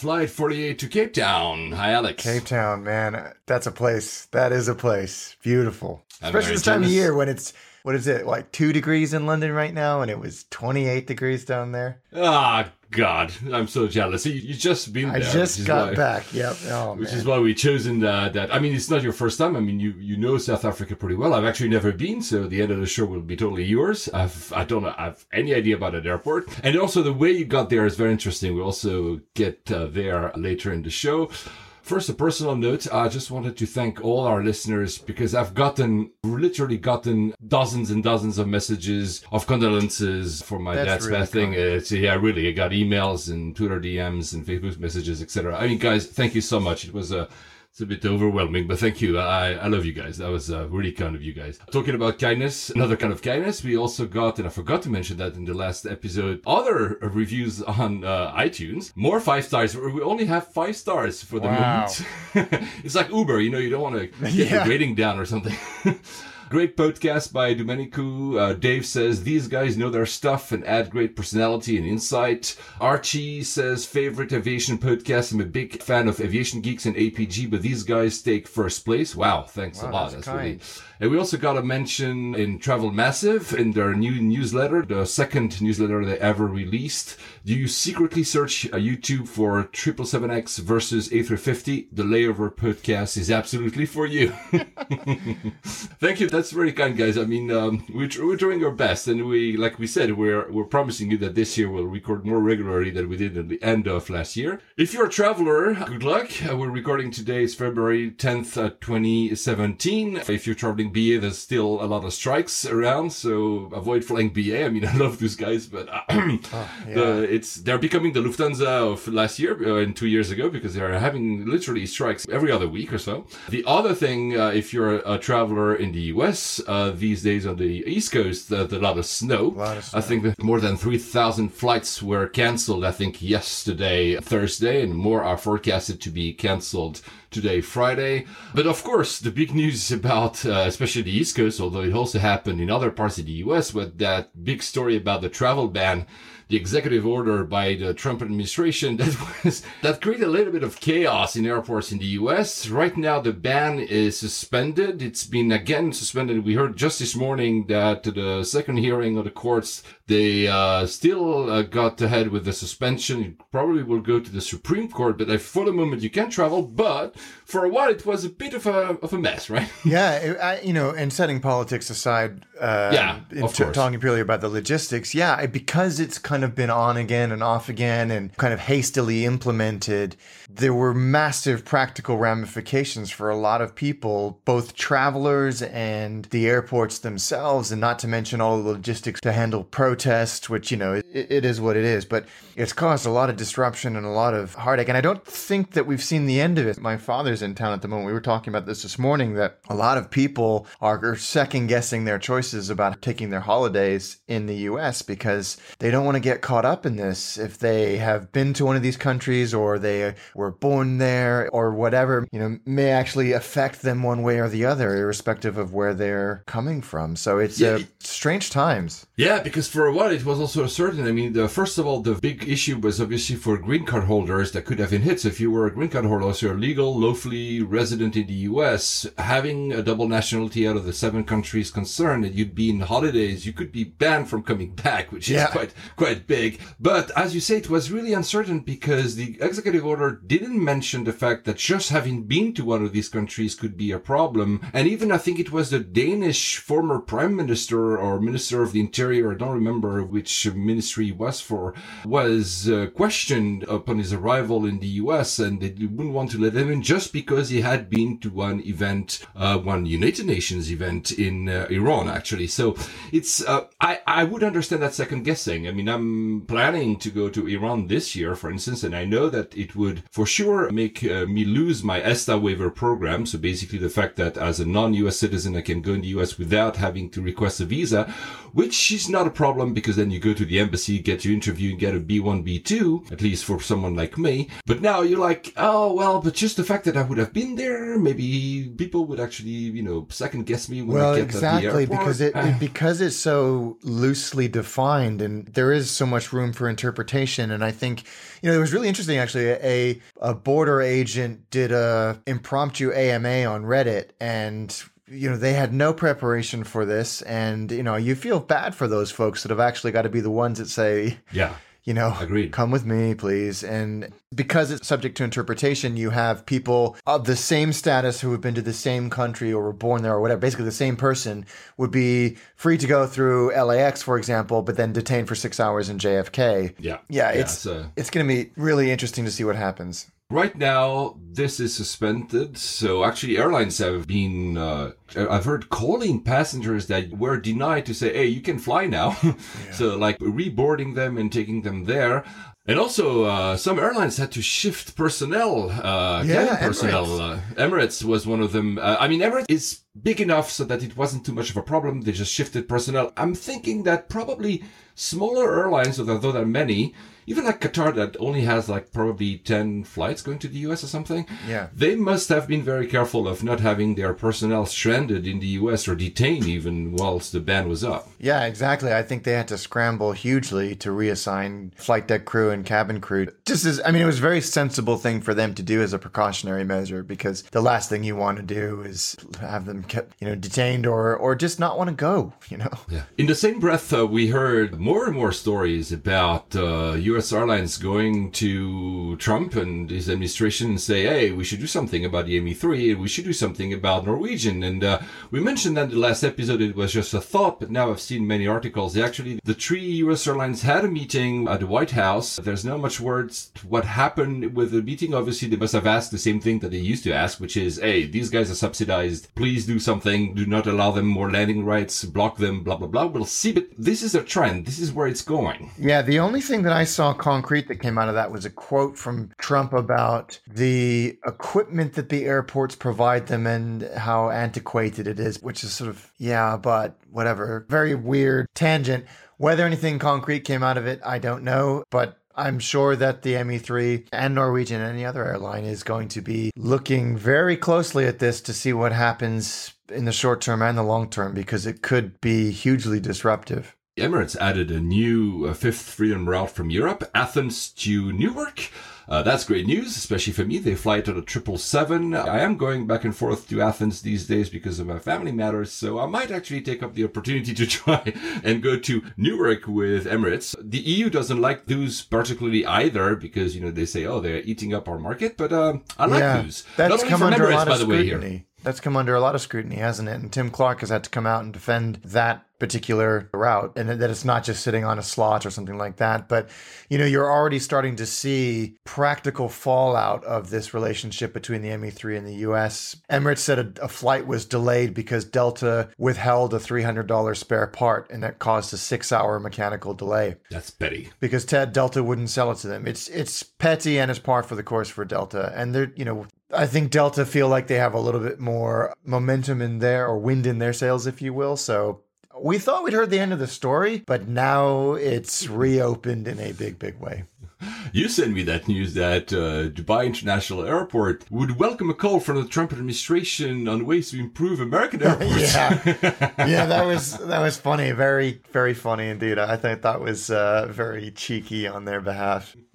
Flight 48 to Cape Town. Hi, Alex. Cape Town, man. That's a place. That is a place. Beautiful. Especially this time of year when it's, what is it, like two degrees in London right now, and it was 28 degrees down there. Ah, God. I'm so jealous. You, you just been I there. just got why- back. Yep. Oh, Which man. is why we chosen uh, that. I mean, it's not your first time. I mean, you you know South Africa pretty well. I've actually never been, so the end of the show will be totally yours. I've I don't know, have any idea about that airport, and also the way you got there is very interesting. We also get uh, there later in the show. First, a personal note. I just wanted to thank all our listeners because I've gotten, literally gotten dozens and dozens of messages of condolences for my That's dad's really bad thing. It's, yeah, really. I got emails and Twitter DMs and Facebook messages, etc. I mean, guys, thank you so much. It was a, it's a bit overwhelming, but thank you. I, I love you guys. That was uh, really kind of you guys. Talking about kindness, another kind of kindness. We also got, and I forgot to mention that in the last episode, other reviews on uh, iTunes. More five stars. We only have five stars for the Wow. moment. it's like Uber, you know, you don't want to get Yeah. the rating down or something. Great podcast by Domenico. Uh, Dave says these guys know their stuff and add great personality and insight. Archie says favorite aviation podcast. I'm a big fan of Aviation Geeks and APG, but these guys take first place. Wow, thanks Wow, a lot. that's really. kind. And we also got a mention in Travel Massive in their new newsletter, the second newsletter they ever released. Do you secretly search uh, YouTube for 777X versus A350? The Layover podcast is absolutely for you. Thank you. That's very kind, guys. I mean, um, we're, we're doing our best, and we, like we said, we're we're promising you that this year we'll record more regularly than we did at the end of last year. If you're a traveler, good luck. Uh, we're recording today is February 10th, uh, 2017. If you're traveling BA, there's still a lot of strikes around, so avoid flying BA. I mean, I love those guys, but uh, the, it's they're becoming the Lufthansa of last year uh, and two years ago because they're having literally strikes every other week or so. The other thing, uh, if you're a traveler in the US uh, these days on the East Coast, uh, there's a lot of snow. lot of I think that more than 3,000 flights were cancelled, I think, yesterday, Thursday, and more are forecasted to be cancelled today, Friday. But of course, the big news about, uh, especially the East Coast, although it also happened in other parts of the US, was that big story about the travel ban the executive order by the Trump administration that was that created a little bit of chaos in airports in the US. Right now the ban is suspended. It's been again suspended. We heard just this morning that the second hearing of the courts they uh, still uh, got ahead with the suspension. It probably will go to the Supreme Court, but for the moment you can travel. But for a while it was a bit of a of a mess, right? Yeah, it, I, you know, and setting politics aside, uh, Yeah, of t- course. talking purely about the logistics, yeah, because it's kind of been on again and off again and kind of hastily implemented, there were massive practical ramifications for a lot of people, both travelers and the airports themselves, and not to mention all the logistics to handle protests, which, you know, it, it is what it is, but it's caused a lot of disruption and a lot of heartache. And I don't think that we've seen the end of it. My father's in town at the moment. We were talking about this this morning that a lot of people are second guessing their choices about taking their holidays in the US because they don't want to get caught up in this if they have been to one of these countries or they were born there or whatever, you know, may actually affect them one way or the other, irrespective of where they're coming from. So it's Yeah, uh, strange times. Yeah, because for a while it was also a certain. I mean, the, first of all, the big issue was obviously for green card holders that could have been hit. So if you were a green card holder, so you're legal, lawfully resident in the U.S., having a double nationality out of the seven countries concerned, that you'd be in holidays, you could be banned from coming back, which is Yeah. quite quite big. But as you say, it was really uncertain because the executive order didn't mention the fact that just having been to one of these countries could be a problem. And even I think it was the Danish former prime minister or minister of the interior, I don't remember which ministry was for, was uh, questioned upon his arrival in the US and they wouldn't want to let him in just because he had been to one event, uh, one United Nations event in uh, Iran, actually. So it's, uh, I, I would understand that second guessing. I mean, I'm am planning to go to Iran this year, for instance, and I know that it would for sure make uh, me lose my ESTA waiver program. So basically the fact that as a non-US citizen, I can go in the US without having to request a visa, which is not a problem because then you go to the embassy, get your interview and get a B1, B2, at least for someone like me. But now you're like, oh, well, but just the fact that I would have been there, maybe people would actually, you know, second guess me when well, I get exactly to the airport. because it, it because it's so loosely defined and there is so much room for interpretation. And I think you know it was really interesting actually. A a border agent did a impromptu AMA on Reddit and you know they had no preparation for this and you know you feel bad for those folks that have actually got to be the ones that say yeah. You know, Agreed. come with me, please. And because it's subject to interpretation, you have people of the same status who have been to the same country or were born there or whatever. Basically, the same person would be free to go through LAX, for example, but then detained for six hours in JFK. Yeah. Yeah, it's so- it's going to be really interesting to see what happens. Right now, this is suspended. So actually, airlines have been, uh, I've heard calling passengers that were denied to say, hey, you can fly now. so like reboarding them and taking them there. And also, uh, some airlines had to shift personnel, uh, Yeah, personnel. Emirates. Uh, Emirates was one of them. Uh, I mean, Emirates is big enough so that it wasn't too much of a problem. They just shifted personnel. I'm thinking that probably smaller airlines, although there are many, even like Qatar that only has like probably 10 flights going to the US or something. Yeah. They must have been very careful of not having their personnel stranded in the US or detained even whilst the ban was up. Yeah, exactly. I think they had to scramble hugely to reassign flight deck crew and cabin crew. Just as, I mean, it was a very sensible thing for them to do as a precautionary measure because the last thing you want to do is have them kept, you know, detained or, or just not want to go, you know? Yeah. In the same breath, uh, we heard more and more stories about uh, U.S. airlines going to Trump and his administration and say, "Hey, we should do something about the ME3, we should do something about Norwegian." And uh, we mentioned that in the last episode it was just a thought, but now I've seen many articles. Actually, the three U.S. airlines had a meeting at the White House. There's not much words what happened with the meeting. Obviously, they must have asked the same thing that they used to ask, which is, "Hey, these guys are subsidized. Please do something. Do not allow them more landing rights. Block them. Blah blah blah." We'll see, but this is a trend. This is where it's going. Yeah, the only thing that I saw concrete that came out of that was a quote from Trump about the equipment that the airports provide them and how antiquated it is, which is sort of, yeah, but whatever. Very weird tangent. Whether anything concrete came out of it, I don't know, but I'm sure that the ME3 and Norwegian and any other airline is going to be looking very closely at this to see what happens in the short term and the long term because it could be hugely disruptive. Emirates added a new uh, fifth freedom route from Europe, Athens to Newark. Uh, that's great news, especially for me. They fly it on a triple seven. I am going back and forth to Athens these days because of my family matters, so I might actually take up the opportunity to try and go to Newark with Emirates. The EU doesn't like those particularly either because you know they say, oh, they're eating up our market, but um, I like those. That's Not only come from Emirates, by the way, here. That's come under a lot of scrutiny, hasn't it? And Tim Clark has had to come out and defend that particular route and that it's not just sitting on a slot or something like that. But, you know, you're already starting to see practical fallout of this relationship between the ME3 and the US. Emirates said a, a flight was delayed because Delta withheld a $300 spare part and that caused a six hour mechanical delay That's petty. because Ted Delta wouldn't sell it to them. It's it's petty and it's par for the course for Delta. And they're you know I think Delta feel like they have a little bit more momentum in there or wind in their sails, if you will. So we thought we'd heard the end of the story, but now it's reopened in a big, big way. You sent me that news that uh, Dubai International Airport would welcome a call from the Trump administration on ways to improve American airports. yeah, yeah, that was that was funny, very, very funny indeed. I think that was uh, very cheeky on their behalf.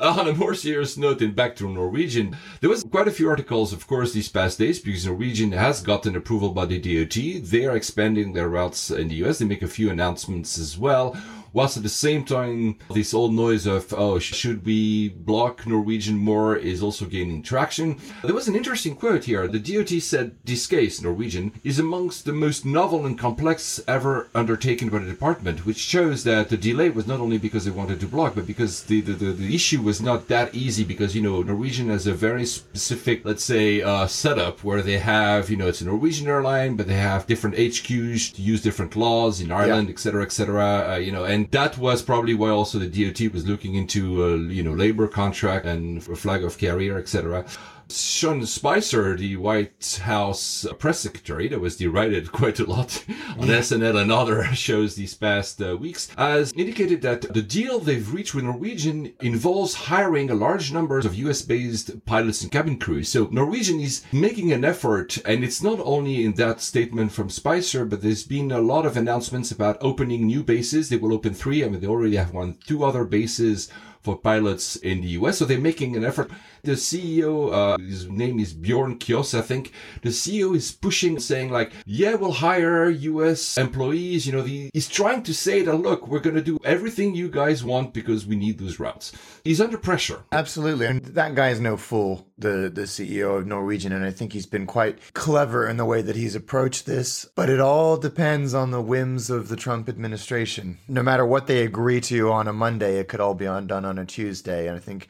on a more serious note, and back to Norwegian, there was quite a few articles, of course, these past days because Norwegian has gotten approval by the DOT. They are expanding their routes in the US. They make a few announcements as well. Whilst at the same time, this old noise of, oh, should we block Norwegian more is also gaining traction. There was an interesting quote here. The DOT said this case, Norwegian, is amongst the most novel and complex ever undertaken by the department, which shows that the delay was not only because they wanted to block, but because the, the, the, the issue was not that easy because, you know, Norwegian has a very specific, let's say, uh, setup where they have, you know, it's a Norwegian airline, but they have different HQs to use different laws in Ireland, etc., etc., uh, you know, and And that was probably why also the DOT was looking into, uh, you know, labor contract and a flag of carrier, etc. Sean Spicer, the White House press secretary, that was derided quite a lot on SNL and other shows these past uh, weeks, has indicated that the deal they've reached with Norwegian involves hiring a large number of US based pilots and cabin crews. So Norwegian is making an effort, and it's not only in that statement from Spicer, but there's been a lot of announcements about opening new bases. They will open three. I mean, they already have one, two other bases for pilots in the US. So they're making an effort. The CEO, uh, his name is Bjorn Kjos, I think. The CEO is pushing, saying like, yeah, we'll hire US employees. You know, the, he's trying to say that, look, we're going to do everything you guys want because we need those routes. He's under pressure. Absolutely. And that guy is no fool, the, the CEO of Norwegian. And I think he's been quite clever in the way that he's approached this. But it all depends on the whims of the Trump administration. No matter what they agree to on a Monday, it could all be undone on a Tuesday. And I think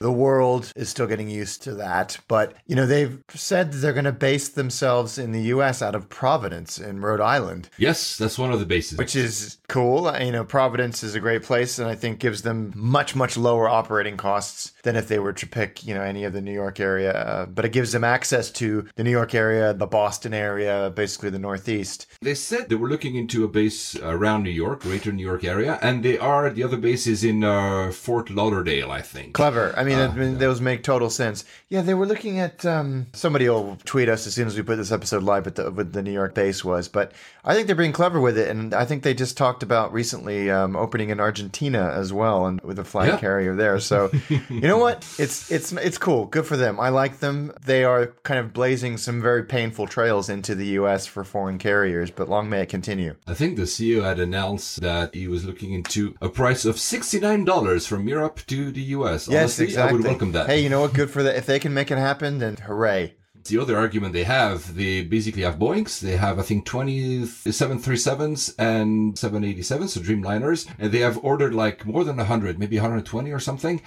the world is still getting used to that. But, you know, they've said they're going to base themselves in the US out of Providence in Rhode Island. Yes, that's one of the bases. Which is cool. You know, Providence is a great place and I think gives them much, much lower operating costs than if they were to pick, you know, any of the New York area. Uh, but it gives them access to the New York area, the Boston area, basically the Northeast. They said they were looking into a base around New York, greater New York area, and they are, the other base is in uh, Fort Lauderdale, I think. Clever. I mean, uh, I mean those make total sense. Yeah, they were looking at, um, somebody will tweet us as soon as we put this episode live but the, with the New York base was, but I think they're being clever with it. And I think they just talked about recently um, opening in Argentina as well and with a flag yeah. carrier there. So, you know what? It's, it's, it's cool. Good for them. I like them. They are kind of blazing some very painful trails into the U.S. for foreign carriers, but long may it continue. I think the CEO had announced that he was looking into a price of $69 from Europe to the U.S. Yes, Honestly, exactly. I would welcome that. Hey, you know what? Good for that. If they can make it happen, then hooray the other argument they have, they basically have Boeings. They have, I think, 20 737s and 787s, so Dreamliners, and they have ordered like more than 100, maybe 120 or something.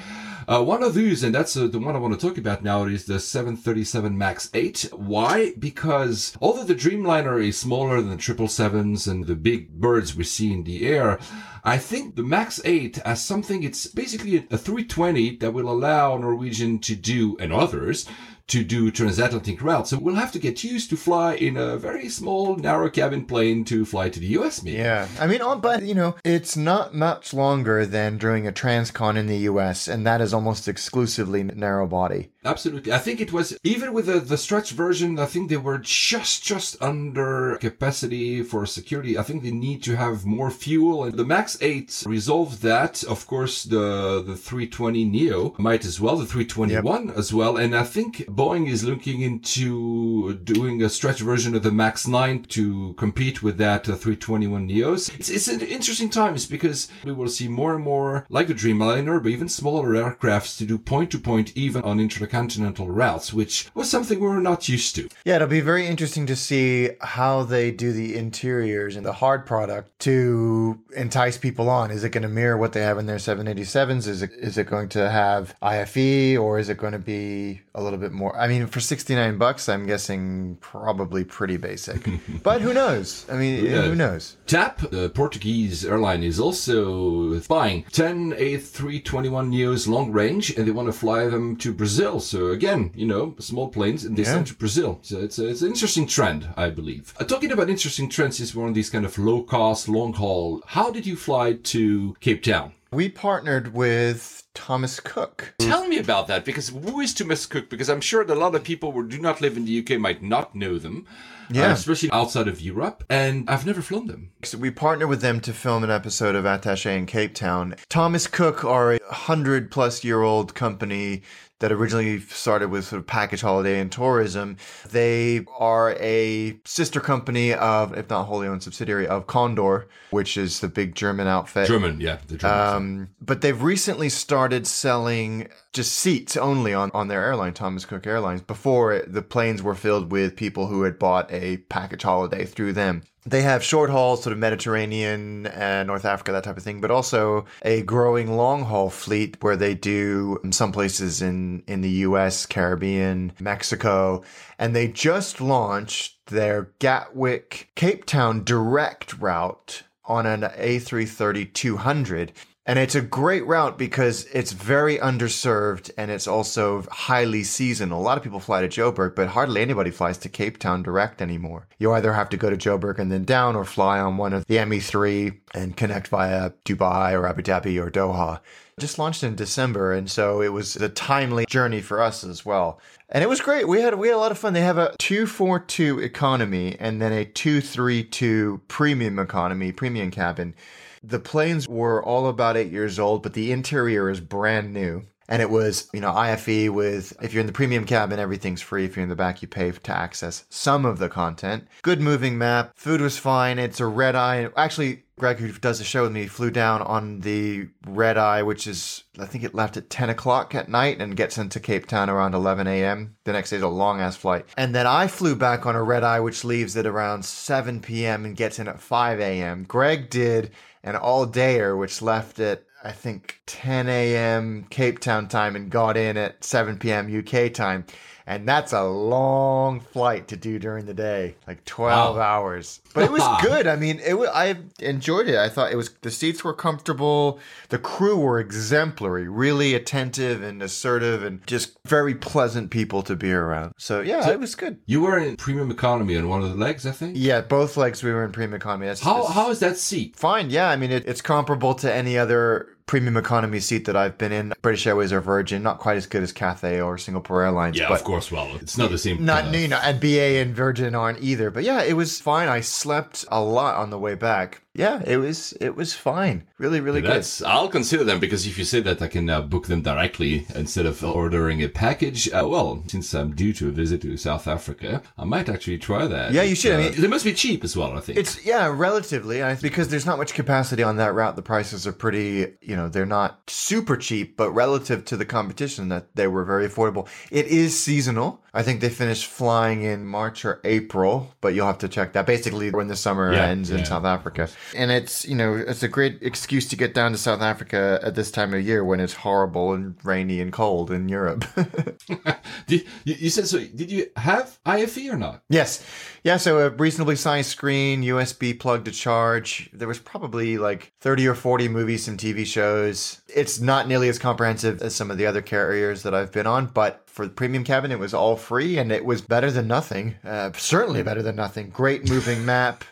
Uh, one of these, and that's uh, the one I want to talk about now, is the 737 MAX 8. Why? Because although the Dreamliner is smaller than the 777s and the big birds we see in the air, I think the MAX 8 as something, it's basically a 320 that will allow Norwegian to do, and others, to do transatlantic routes. So we'll have to get used to fly in a very small, narrow cabin plane to fly to the US, maybe. Yeah. I mean, but, you know, it's not much longer than doing a transcon in the US, and that is almost exclusively narrow body. Absolutely. I think it was, even with the, the stretch version, I think they were just, just under capacity for security. I think they need to have more fuel. And the MAX 8 resolved that. Of course, the, the 320 Neo might as well, the 321 yep. as well. And I think Boeing is looking into doing a stretch version of the MAX 9 to compete with that uh, 321 Neos. It's, it's an interesting times because we will see more and more, like the Dreamliner, but even smaller aircrafts to do point to point, even on intercontinental routes, which was something we were not used to. Yeah, it'll be very interesting to see how they do the interiors and the hard product to entice people on. Is it going to mirror what they have in their 787s? Is it, is it going to have IFE or is it going to be a little bit more? I mean, for 69 bucks, I'm guessing probably pretty basic. but who knows? I mean, yeah. who knows? TAP, the Portuguese airline, is also buying 10 A321 Neos long range and they want to fly them to Brazil. So again, you know, small planes and they yeah. send to Brazil. So it's, a, it's an interesting trend, I believe. Uh, talking about interesting trends is one of these kind of low cost, long haul. How did you fly to Cape Town? We partnered with Thomas Cook. Tell me about that because who is Thomas Cook? Because I'm sure that a lot of people who do not live in the UK might not know them. Yeah. Uh, especially outside of Europe. And I've never flown them. So we partnered with them to film an episode of Attache in Cape Town. Thomas Cook are a hundred plus year old company that originally started with sort of package holiday and tourism. They are a sister company of, if not wholly owned subsidiary of Condor, which is the big German outfit. German, yeah. The German um, but they've recently started selling just seats only on, on their airline, Thomas Cook Airlines. Before it, the planes were filled with people who had bought a package holiday through them they have short haul, sort of Mediterranean and North Africa, that type of thing, but also a growing long haul fleet where they do some places in, in the US, Caribbean, Mexico, and they just launched their Gatwick Cape Town direct route on an A330 200. And it's a great route because it's very underserved and it's also highly seasonal. A lot of people fly to Joburg, but hardly anybody flies to Cape Town direct anymore. You either have to go to Joburg and then down or fly on one of the ME3 and connect via Dubai or Abu Dhabi or Doha. Just launched in December, and so it was a timely journey for us as well. And it was great. We had we had a lot of fun. They have a 242 economy and then a 232 premium economy, premium cabin. The planes were all about eight years old, but the interior is brand new. And it was, you know, IFE with, if you're in the premium cabin, everything's free. If you're in the back, you pay to access some of the content. Good moving map. Food was fine. It's a red eye. Actually, Greg, who does the show with me, flew down on the red eye, which is, I think it left at 10 o'clock at night and gets into Cape Town around 11 a.m. The next day day's a long ass flight. And then I flew back on a red eye, which leaves at around 7 p.m. and gets in at 5 a.m. Greg did an all dayer, which left at I think 10 a.m. Cape Town time and got in at 7 p.m. UK time. And that's a long flight to do during the day, like 12 Wow. hours. But it was good. I mean, it was, I enjoyed it. I thought it was the seats were comfortable, the crew were exemplary, really attentive and assertive and just very pleasant people to be around. So, yeah, it was good. You were in premium economy on one of the legs, I think. Yeah, both legs we were in premium economy. That's, How how is that seat? Fine, yeah. I mean, it, it's comparable to any other premium economy seat that I've been in. British Airways or Virgin, not quite as good as Cathay or Singapore Airlines. Yeah, but of course. Well, it's not the same. Not, kind of- you know, and BA and Virgin aren't either. But yeah, it was fine. I slept a lot on the way back. Yeah, it was it was fine. Really, really good. That's I'll consider them because if you say that I can uh, book them directly instead of ordering a package. Uh, well, since I'm due to a visit to South Africa, I might actually try that. Yeah, you should. I Uh, mean- they must be cheap as well. I think It's yeah, relatively, I, because there's not much capacity on that route. The prices are pretty, you know, they're not super cheap, but relative to the competition, that they were very affordable. It is seasonal. I think they finished flying in March or April, but you'll have to check that. Basically, when the summer Yeah, ends in. South Africa, and it's you know it's a great excuse to get down to South Africa at this time of year when it's horrible and rainy and cold in Europe. Did, you, you said so. Did you have IFE or not? Yes. Yeah, so a reasonably sized screen, USB plug to charge. There was probably like 30 or 40 movies, some TV shows. It's not nearly as comprehensive as some of the other carriers that I've been on, but for the premium cabin, it was all free and it was better than nothing. Uh, certainly better than nothing. Great moving map.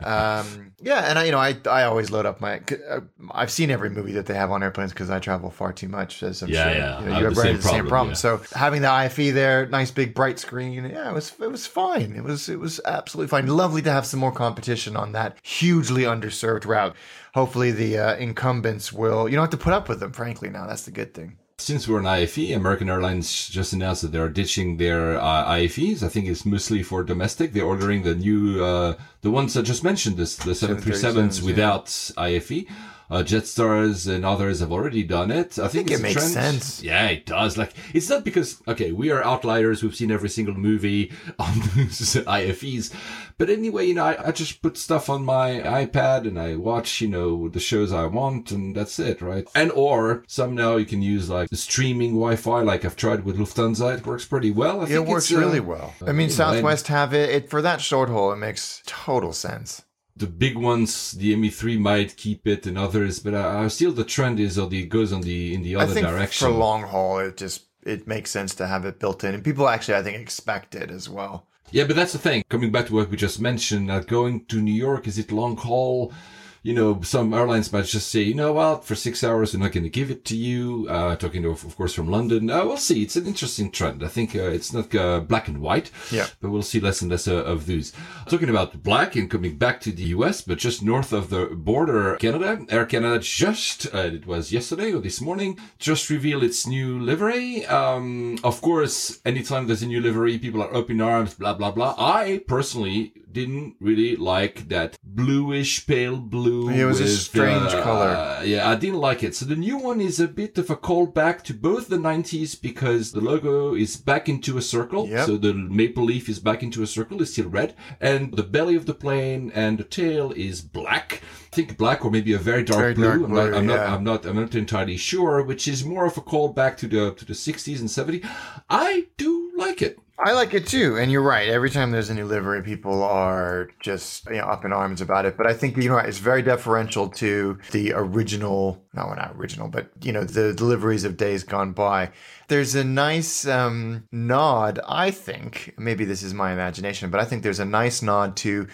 um, yeah, and I, you know, I, I always load up my. Uh, I've seen every movie that they have on airplanes because I travel far too much. As I'm Yeah, sure yeah. you, know, you have the same the same problem, problem. yeah. So having the IFE there, nice big bright screen, yeah, it was it was fine. It was it was absolutely fine. Lovely to have some more competition on that hugely underserved route. Hopefully, the uh, incumbents will. You don't have to put up with them. Frankly, now that's the good thing. Since we're an IFE, American Airlines just announced that they're ditching their uh, IFEs. I think it's mostly for domestic. They're ordering the new, uh, the ones I just mentioned, this, the 737s 737s, without IFE. Uh, Jetstars and others have already done it. I, think, think it makes trend. sense. Yeah, it does. Like, it's not because, okay, we are outliers. We've seen every single movie on IFEs. But anyway, you know, I, I just put stuff on my iPad and I watch, you know, the shows I want and that's it, right? And or some now you can use like streaming Wi-Fi, like I've tried with Lufthansa. It works pretty well. I It think works it's, uh, really well. I mean, you know, Southwest have it. it for that short haul. It makes total sense. The big ones, the ME3 might keep it and others, but I still the trend is or the it goes on the in the I other think direction. for long haul, it just it makes sense to have it built in, and people actually, I think, expect it as well. Yeah, but that's the thing. Coming back to what we just mentioned, uh, going to New York, is it long haul? You know, some airlines might just say, you know what, for six hours, we're not going to give it to you. Uh, talking to, of course, from London. Uh, we'll see. It's an interesting trend. I think uh, it's not uh, black and white, Yeah. but we'll see less and less uh, of those. Talking about black and coming back to the US, but just north of the border, Canada, Air Canada just, uh, it was yesterday or this morning, just revealed its new livery. Um, of course, anytime there's a new livery, people are up in arms, blah, blah, blah. I personally didn't really like that bluish pale blue. It was a strange uh, color. uh, yeah, I didn't like it. So the new one is a bit of a callback to both the 90s because the logo is back into a circle. Yep. So the maple leaf is back into a circle, it's still red. And the belly of the plane and the tail is black. I think black or maybe a very dark Very blue. dark I'm, not, I'm, not. I'm not I'm not entirely sure, which is more of a callback to the to the 60s and 70s. I do like it. I like it too, and you're right. Every time there's a new livery, people are just you know, up in arms about it. But I think you know it's very deferential to the original. No, well, not original, but you know the deliveries of days gone by. There's a nice um, nod, I think. Maybe this is my imagination, but I think there's a nice nod to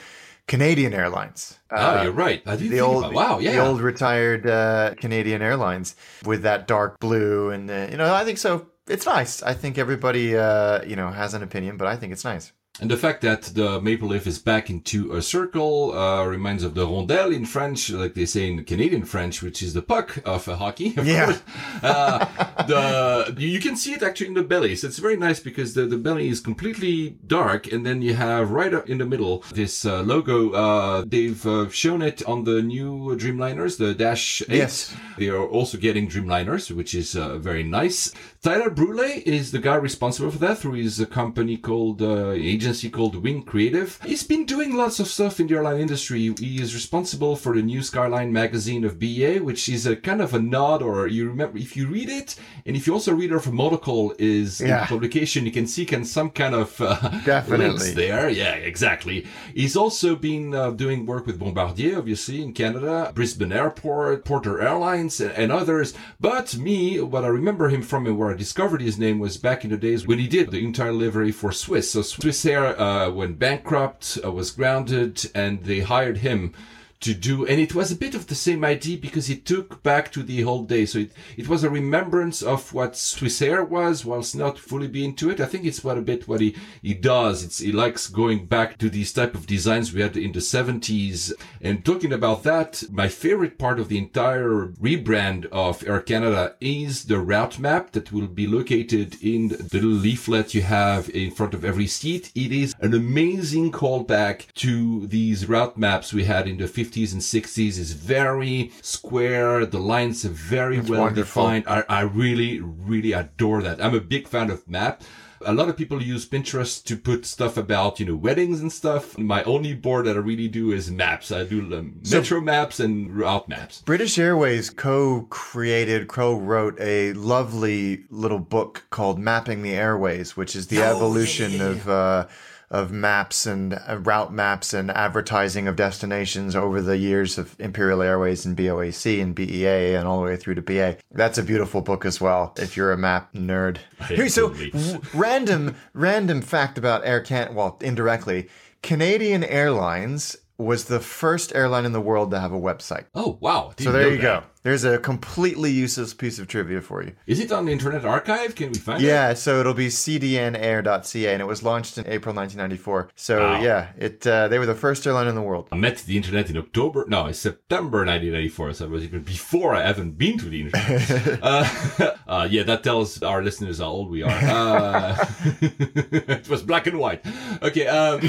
Canadian Airlines. Oh, you're right. The think old, about wow, yeah. the old retired uh, Canadian Airlines with that dark blue, and the, you know, I think so. It's nice. I think everybody, uh, you know, has an opinion, but I think it's nice. And the fact that the maple leaf is back into a circle uh, reminds of the rondelle in French, like they say in Canadian French, which is the puck of uh, hockey. Of Yeah. Uh, the you can see it actually in the belly. So it's very nice because the, the belly is completely dark, and then you have right up in the middle this uh, logo. Uh, they've uh, shown it on the new Dreamliners, the Dash Eight. Yes. They are also getting Dreamliners, which is uh, very nice. Tyler Brule is the guy responsible for that through his uh, company called uh, agency called Winkreative. He's been doing lots of stuff in the airline industry. He is responsible for the new Skyline magazine of BA, which is a kind of a nod, or you remember if you read it, and if you also read our Protocol is Yeah. publication, you can see can some kind of uh, Definitely. links there. Yeah, exactly. He's also been uh, doing work with Bombardier, obviously, in Canada, Brisbane Airport, Porter Airlines, and, and others. But me, what I remember him from and I discovered his name was back in the days when he did the entire livery for Swiss. So Swissair uh, went bankrupt, uh, was grounded, and they hired him to do and it was a bit of the same idea because it took back to the old days. So it, it was a remembrance of what Swissair was whilst not fully being to it. I think it's what a bit what he he does. It's he likes going back to these type of designs we had in the 70s and talking about that my favorite part of the entire rebrand of Air Canada is the route map that will be located in the little leaflet you have in front of every seat. It is an amazing callback to these route maps we had in the 50s and 60s is very square the lines are very well wonderful. defined I, I really really adore that i'm a big fan of map a lot of people use Pinterest to put stuff about, you know, weddings and stuff. My only board that I really do is maps. I do um, metro maps and route maps. British Airways co-created, co-wrote a lovely little book called "Mapping the Airways," which is the Oh, evolution yeah, of uh, of maps and uh, route maps and advertising of destinations over the years of Imperial Airways and BOAC and BEA and all the way through to BA. That's a beautiful book as well. If you're a map nerd. Here, so w- random random fact about Air Can well indirectly, Canadian Airlines was the first airline in the world to have a website. Oh, wow. So there you go. There's a completely useless piece of trivia for you. Is it on the Internet Archive? Can we find it? Yeah, so it'll be cdnair.ca, and it was launched in April 1994. So Wow. yeah, it uh, they were the first airline in the world. I met the internet in October, no, in September 1994, so it was even before I haven't been to the internet. uh, uh, yeah, that tells our listeners how old we are. Uh, it was black and white. Okay, um,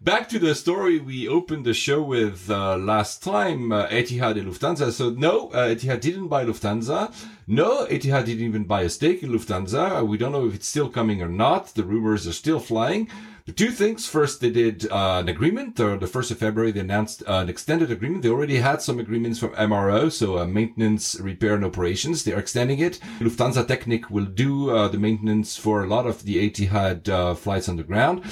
back to the story we opened the show with uh, last time, uh, Etihad and Lufthansa. So no, uh, Etihad didn't buy Lufthansa. No, Etihad didn't even buy a stake in Lufthansa. Uh, We don't know if it's still coming or not. The rumors are still flying. The two things. First, they did uh, an agreement. Uh, the 1st of February, they announced uh, an extended agreement. They already had some agreements from MRO, so uh, maintenance, repair, and operations. They are extending it. Lufthansa Technik will do uh, the maintenance for a lot of the Etihad uh, flights on the ground.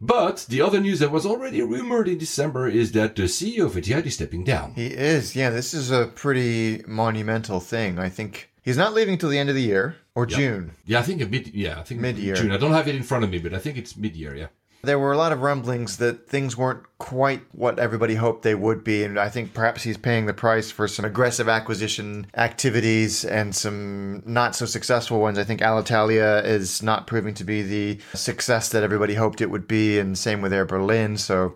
But the other news that was already rumored in December is that the CEO of Etihad is stepping down. He is, yeah. This is a pretty monumental thing. I think he's not leaving till the end of the year or June. Yeah, I think a mid. Yeah, I think Mid-year. June. I don't have it in front of me, but I think it's mid-year. Yeah. There were a lot of rumblings that things weren't quite what everybody hoped they would be, and I think perhaps he's paying the price for some aggressive acquisition activities and some not so successful ones. I think Alitalia is not proving to be the success that everybody hoped it would be, and same with Air Berlin. So,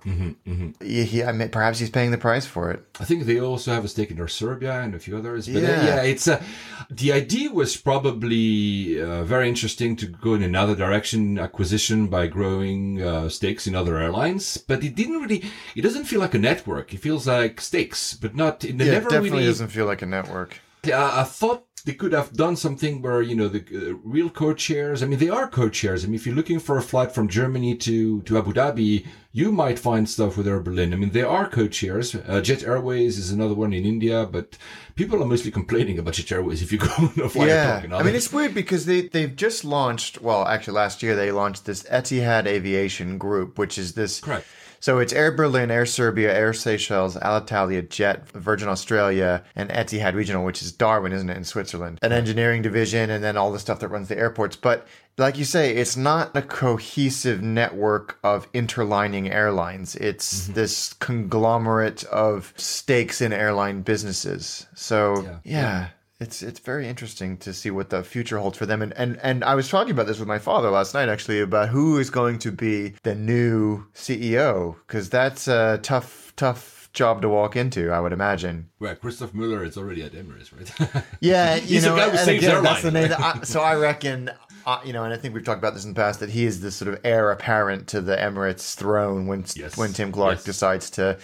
he, he, I mean, perhaps he's paying the price for it. I think they also have a stake in Air Serbia and a few others. But uh, Yeah. yeah, it's uh, the idea was probably uh, very interesting to go in another direction, acquisition by growing uh, stakes in other airlines. But it didn't really. It doesn't feel like a network. It feels like stakes, but not. It Yeah, never it definitely really. doesn't feel like a network. I, I thought they could have done something where, you know, the uh, real code shares. I mean, they are code shares. I mean, if you're looking for a flight from Germany to, to Abu Dhabi, you might find stuff with Air Berlin. I mean, they are code shares. Uh, Jet Airways is another one in India, but people are mostly complaining about Jet Airways if you go on a flight yeah. talk. You know? I mean, it's weird because they, they've just launched, well, actually last year they launched this Etihad Aviation Group, which is this. Correct. So it's Air Berlin, Air Serbia, Air Seychelles, Alitalia, Jet, Virgin Australia, and Etihad Regional, which is Darwin, isn't it, in Switzerland? An engineering division, and then all the stuff that runs the airports. But like you say, it's not a cohesive network of interlining airlines. It's mm-hmm. this conglomerate of stakes in airline businesses. So, yeah. yeah. yeah it's it's very interesting to see what the future holds for them. And and and I was talking about this with my father last night actually about who is going to be the new CEO because that's a tough tough job to walk into, I would imagine. Well, Christoph Muller is already at Emirates, right? yeah, you know, and again, that's the name. That I, so I reckon, uh, you know, and I think we've talked about this in the past that he is the sort of heir apparent to the Emirates throne when yes. when Tim Clark yes. decides to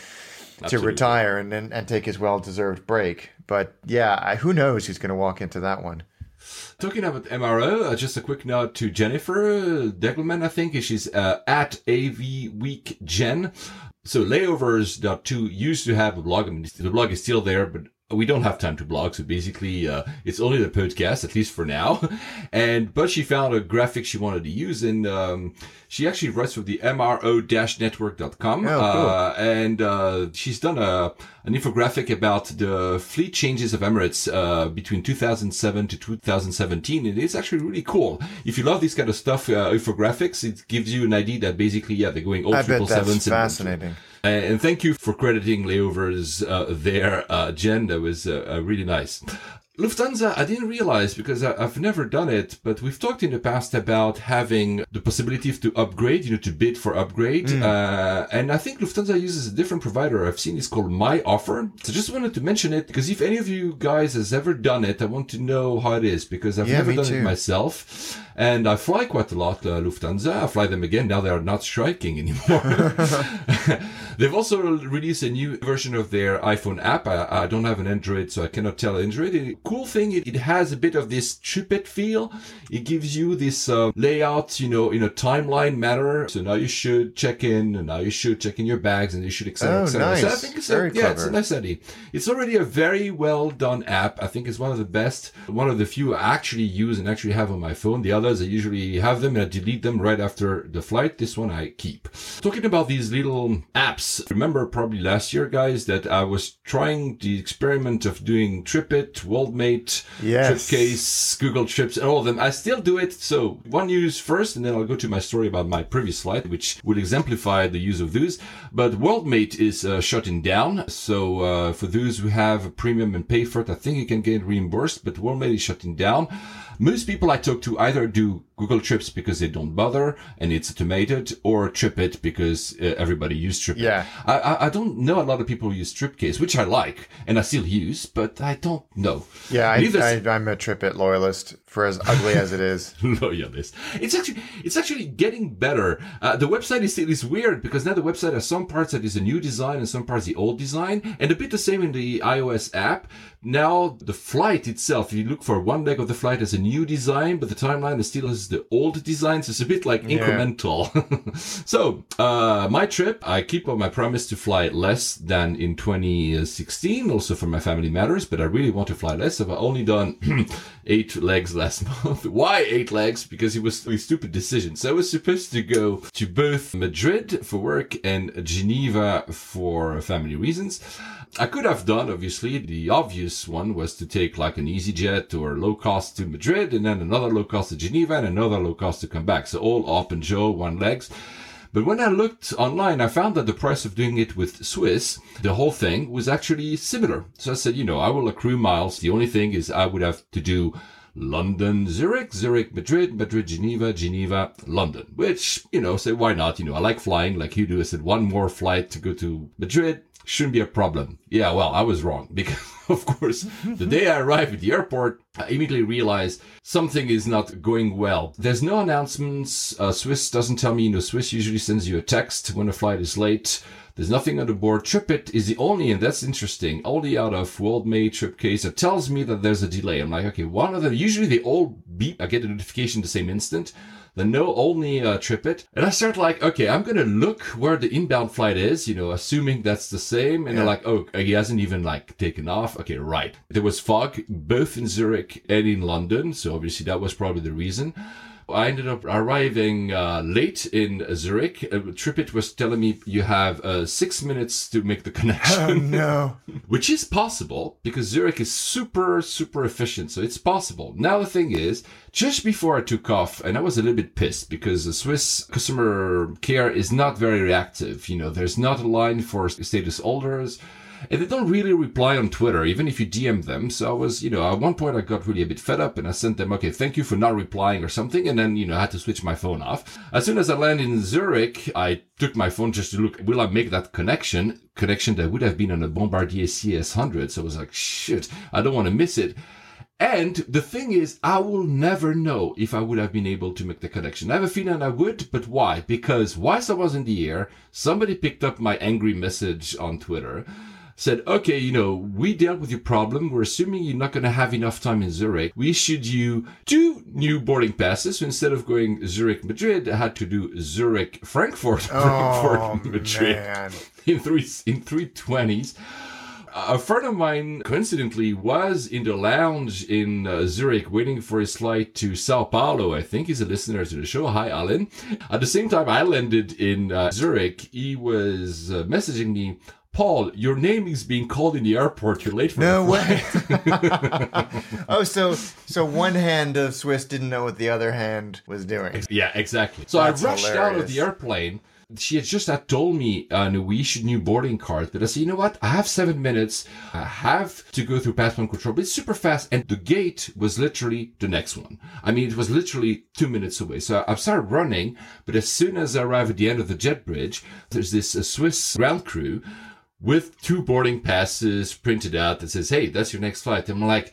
Absolutely. to retire and, and, and take his well deserved break. But yeah, I, who knows who's going to walk into that one. Talking about MRO, uh, just a quick note to Jennifer Degelman, I think. She's uh, at AV Week Gen. So layovers.2 used to have a blog. I mean, the blog is still there, but we don't have time to blog, so basically, uh, it's only the podcast, at least for now. And, but she found a graphic she wanted to use, and, um, she actually writes for the MRO-network.com. Oh, cool. uh, and, uh, she's done a, an infographic about the fleet changes of Emirates, uh, between 2007 to 2017. And it's actually really cool. If you love this kind of stuff, uh, infographics, it gives you an idea that basically, yeah, they're going all triple sevens. Fascinating. And, and thank you for crediting layovers uh, there, uh. That was uh, uh really nice. Lufthansa, I didn't realize because I, have never done it, but we've talked in the past about having the possibility to upgrade, you know, to bid for upgrade. Mm. Uh, and I think Lufthansa uses a different provider. I've seen it's called My Offer. So just wanted to mention it because if any of you guys has ever done it, I want to know how it is because I've yeah, never done too. it myself. And I fly quite a lot, uh, Lufthansa. I fly them again. Now they are not striking anymore. They've also released a new version of their iPhone app. I, I don't have an Android, so I cannot tell Android. Cool thing, it, it has a bit of this TripIt feel. It gives you this uh, layout, you know, in a timeline manner. So now you should check in, and now you should check in your bags, and you should etc. Oh, etc. nice. So I think it's very a, yeah, it's a nice idea. It's already a very well done app. I think it's one of the best, one of the few I actually use and actually have on my phone. The others I usually have them and I delete them right after the flight. This one I keep. Talking about these little apps, remember probably last year, guys, that I was trying the experiment of doing TripIt, WorldMate, yes. Tripcase, Google Trips, and all of them. I still do it. So one news first, and then I'll go to my story about my previous flight, which will exemplify the use of those. But WorldMate is uh, shutting down. So uh, for those who have a premium and pay for it, I think you can get reimbursed, but WorldMate is shutting down. Most people I talk to either do Google Trips because they don't bother and it's automated, or TripIt because uh, everybody uses TripIt. Yeah. I, I, I don't know a lot of people who use Tripcase, which I like and I still use, but I don't know. Yeah, I, I, I'm a TripIt loyalist for as ugly as it is. loyalist. It's actually it's actually getting better. Uh, the website is still is weird because now the website has some parts that is a new design and some parts the old design, and a bit the same in the iOS app. Now the flight itself, if you look for one leg of the flight as a new design, but the timeline is still has the old designs. It's a bit like incremental. Yeah. so uh, my trip, I keep on my promise to fly less than in 2016, also for my family matters. But I really want to fly less. I've only done eight legs last month. Why eight legs? Because it was a stupid decision. So I was supposed to go to both Madrid for work and Geneva for family reasons. I could have done, obviously, the obvious one was to take like an EasyJet or low cost to Madrid and then another low cost to Geneva and another low cost to come back. So all up and Joe, one legs. But when I looked online, I found that the price of doing it with Swiss, the whole thing was actually similar. So I said, you know, I will accrue miles. The only thing is I would have to do London, Zurich, Zurich, Madrid, Madrid, Geneva, Geneva, London, which, you know, say, why not? You know, I like flying like you do. I said one more flight to go to Madrid, shouldn't be a problem. Yeah, well, I was wrong because of course, the day I arrive at the airport, I immediately realize something is not going well. There's no announcements. Uh, Swiss doesn't tell me, you know, Swiss usually sends you a text when a flight is late. There's nothing on the board. TripIt is the only, and that's interesting, only out of WorldMate TripCase that tells me that there's a delay. I'm like, okay, one of them, usually they all beep. I get a notification the same instant. Then no, only uh, TripIt. And I start like, okay, I'm going to look where the inbound flight is, you know, assuming that's the same. And yeah. they're like, oh, he hasn't even like taken off. Okay, right. There was fog both in Zurich and in London. So obviously that was probably the reason. I ended up arriving uh, late in Zurich. Uh, TripIt was telling me you have uh, six minutes to make the connection. Oh, no. Which is possible because Zurich is super, super efficient. So it's possible. Now, the thing is, just before I took off, and I was a little bit pissed because the Swiss customer care is not very reactive. You know, there's not a line for status holders and they don't really reply on Twitter, even if you DM them. So I was, you know, at one point I got really a bit fed up and I sent them, okay, thank you for not replying or something. And then, you know, I had to switch my phone off. As soon as I landed in Zurich, I took my phone just to look, will I make that connection? Connection that would have been on a Bombardier CS100. So I was like, shit, I don't want to miss it. And the thing is, I will never know if I would have been able to make the connection. I have a feeling I would, but why? Because whilst I was in the air, somebody picked up my angry message on Twitter said, okay, you know, we dealt with your problem. We're assuming you're not going to have enough time in Zurich. We issued you two new boarding passes. So instead of going Zurich Madrid, I had to do Zurich Frankfurt oh, Frankfurt Madrid man. in three in three twenties. A friend of mine, coincidentally, was in the lounge in uh, Zurich waiting for his flight to Sao Paulo. I think he's a listener to the show. Hi, Alan. At the same time I landed in uh, Zurich, he was uh, messaging me, Paul, your name is being called in the airport. You're late for no way. oh, so so one hand of Swiss didn't know what the other hand was doing. Yeah, exactly. So That's I rushed hilarious. out of the airplane. She had just had told me, uh, we issued new boarding cards. But I said, you know what? I have seven minutes. I have to go through passport control, but it's super fast. And the gate was literally the next one. I mean, it was literally two minutes away. So I started running. But as soon as I arrive at the end of the jet bridge, there's this uh, Swiss ground crew with two boarding passes printed out that says, Hey, that's your next flight. And I'm like,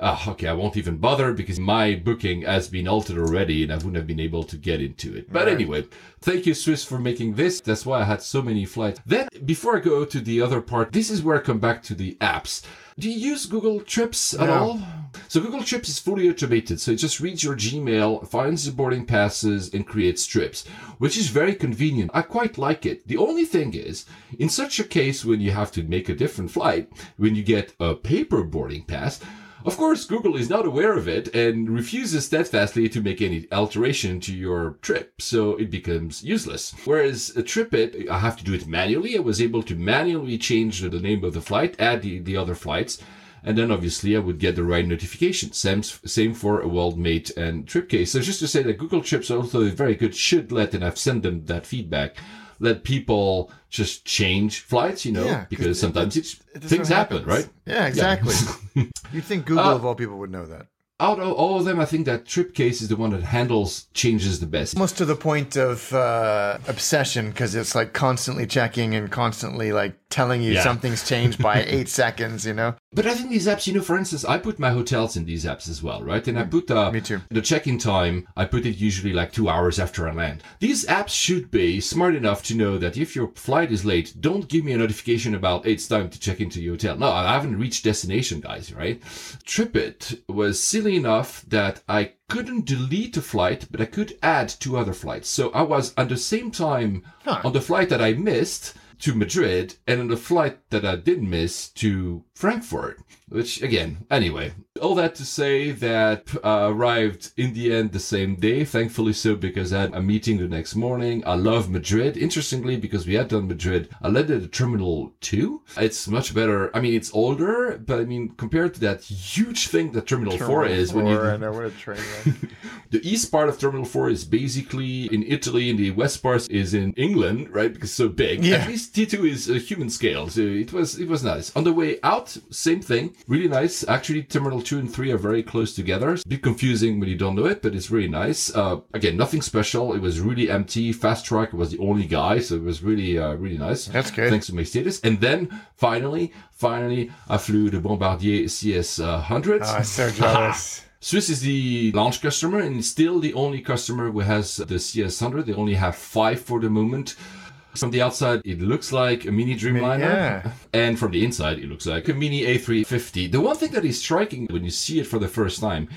oh, okay, I won't even bother because my booking has been altered already and I wouldn't have been able to get into it. But right. anyway, thank you, Swiss, for making this. That's why I had so many flights. Then, before I go to the other part, this is where I come back to the apps. Do you use Google Trips at no. all? So Google Trips is fully automated. So it just reads your Gmail, finds the boarding passes, and creates trips, which is very convenient. I quite like it. The only thing is, in such a case when you have to make a different flight, when you get a paper boarding pass, of course, Google is not aware of it and refuses steadfastly to make any alteration to your trip, so it becomes useless. Whereas a TripIt, I have to do it manually. I was able to manually change the name of the flight, add the, the other flights, and then obviously I would get the right notification. Same, same for a WorldMate and TripCase. So just to say that Google Trips, although very good, should let, and I've sent them that feedback, let people just change flights, you know, yeah, because sometimes it, it things happen, right? Yeah, exactly. Yeah. You'd think Google uh, of all people would know that out of all of them, I think that TripCase is the one that handles changes the best. Almost to the point of uh, obsession because it's like constantly checking and constantly like telling you yeah. something's changed by eight seconds, you know? But I think these apps, you know, for instance, I put my hotels in these apps as well, right? And I put uh, Me too. the check-in time, I put it usually like two hours after I land. These apps should be smart enough to know that if your flight is late, don't give me a notification about it's time to check into your hotel. No, I haven't reached destination, guys, right? TripIt was silly enough that I couldn't delete a flight, but I could add two other flights. So I was at the same time huh. on the flight that I missed to Madrid and on the flight that I did miss to Frankfurt. Which again, anyway, all that to say that uh, arrived in the end the same day, thankfully so because I had a meeting the next morning. I love Madrid. Interestingly, because we had done Madrid, I landed at Terminal 2. It's much better. I mean, it's older, but I mean, compared to that huge thing that Terminal, Terminal 4 is 4, when you... I know what a train The east part of Terminal 4 is basically in Italy and the west part is in England, right? Because it's so big. Yeah. At least T2 is a human scale. So it was, it was nice. On the way out, same thing. Really nice. Actually, Terminal 2 and three are very close together. It's a bit confusing when you don't know it, but it's really nice. Uh, again, nothing special. It was really empty. Fast Track was the only guy, so it was really, uh, really nice. That's good. Thanks to my status. And then finally, finally, I flew the Bombardier CS100. Oh, I'm so jealous. Swiss is the launch customer and still the only customer who has the CS100. They only have five for the moment. From the outside, it looks like a mini Dreamliner. Yeah. And from the inside, it looks like a mini A350. The one thing that is striking when you see it for the first time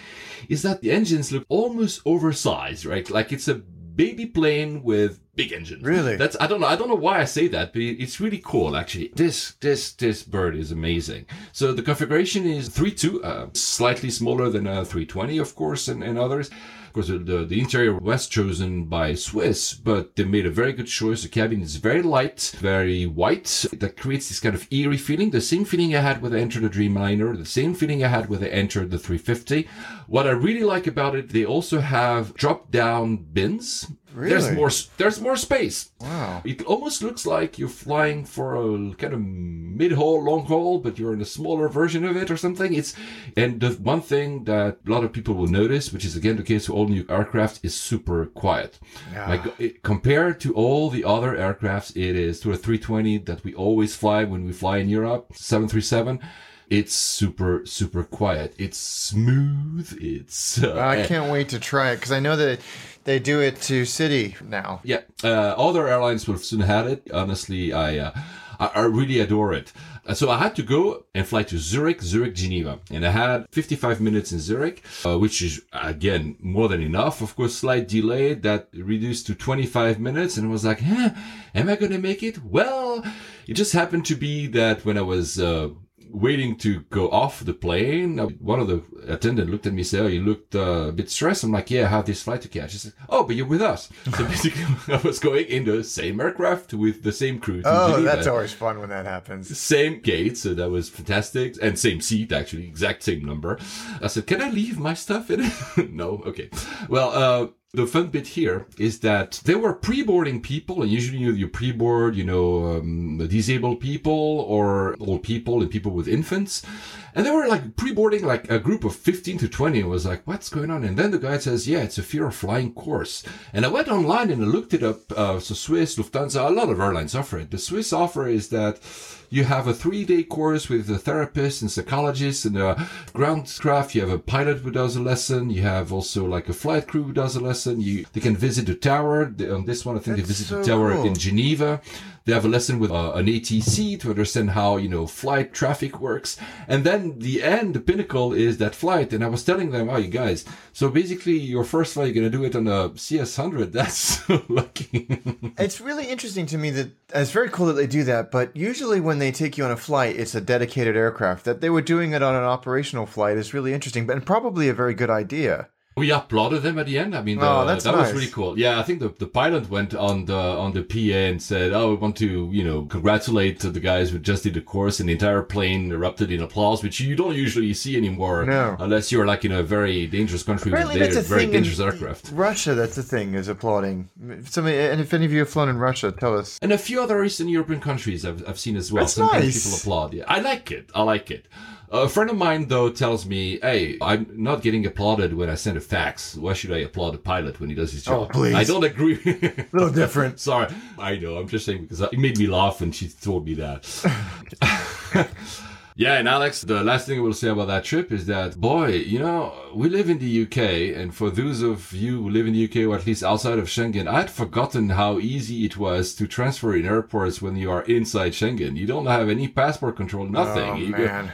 is that the engines look almost oversized, right? Like it's a baby plane with big engine. Really? That's I don't know. I don't know why I say that, but it's really cool actually. This this this bird is amazing. So the configuration is 3.2, uh, slightly smaller than a 320, of course, and, and others. Of course, the, the interior was chosen by Swiss, but they made a very good choice. The cabin is very light, very white. That creates this kind of eerie feeling. The same feeling I had when I entered the Dreamliner, the same feeling I had when I entered the 350. What I really like about it, they also have drop down bins. There's more, there's more space. Wow. It almost looks like you're flying for a kind of mid-haul, long haul, but you're in a smaller version of it or something. It's and the one thing that a lot of people will notice, which is again the case for all new aircraft, is super quiet. Yeah. Like it, compared to all the other aircrafts, it is to a 320 that we always fly when we fly in Europe, 737. It's super super quiet. It's smooth. It's uh, I can't wait to try it because I know that they do it to City now. Yeah, uh, other airlines will soon have it. Honestly, I, uh, I really adore it. Uh, So I had to go and fly to Zurich, Zurich, Geneva, and I had 55 minutes in Zurich, uh, which is again more than enough. Of course, slight delay that reduced to 25 minutes, and I was like, huh, am I gonna make it? Well, it just happened to be that when I was. Uh, waiting to go off the plane. uh, One of the attendant looked at me and said, Oh, you looked uh, a bit stressed. I'm like, Yeah, I have this flight to catch. He said, Oh, but you're with us. So basically, I was going in the same aircraft with the same crew. Oh, Geneva. that's always fun when that happens. Same gate, so that was fantastic. And same seat, actually, exact same number. I said, Can I leave my stuff in it? no? Okay. Well, uh, the fun bit here is that there were pre-boarding people, and usually you, you pre-board, you know, um, disabled people or old people and people with infants. And they were like pre-boarding like a group of 15 to 20 and was like, what's going on? And then the guy says, yeah, it's a fear of flying course. And I went online and I looked it up. Uh, so Swiss, Lufthansa, a lot of airlines offer it. The Swiss offer is that you have a three day course with a therapist and psychologist and a ground craft. You have a pilot who does a lesson. You have also like a flight crew who does a lesson. You, they can visit the tower. On this one, I think That's they visit the tower cool. in Geneva. They have a lesson with uh, an ATC to understand how, you know, flight traffic works. And then the end, the pinnacle is that flight. And I was telling them, oh, you guys, so basically your first flight, you're going to do it on a CS100. That's so lucky. It's really interesting to me that it's very cool that they do that, but usually when they take you on a flight, it's a dedicated aircraft. That they were doing it on an operational flight is really interesting, but and probably a very good idea. We applauded them at the end. I mean, oh, the, Oh, that was really cool. Yeah, I think the, the pilot went on the on the PA and said, "Oh, we want to you know congratulate the guys who just did the course." And the entire plane erupted in applause, which you don't usually see anymore, No. unless you're like in a very dangerous country Apparently, with that's a very dangerous aircraft. Russia, that's the thing, is applauding. Somebody, and if any of you have flown in Russia, tell us. And a few other Eastern European countries I've, I've seen as well. That's Sometimes nice. people applaud. Yeah, I like it. I like it. A friend of mine, though, tells me, hey, I'm not getting applauded when I send a fax. Why should I applaud a pilot when he does his job? Oh, please. I don't agree. A little different. Sorry. I know. I'm just saying because it made me laugh when she told me that. Yeah, and Alex, the last thing I will say about that trip is that, boy, you know, we live in the UK, and for those of you who live in the UK or at least outside of Schengen, I'd forgotten how easy it was to transfer in airports when you are inside Schengen. You don't have any passport control, nothing. Oh, You go- man.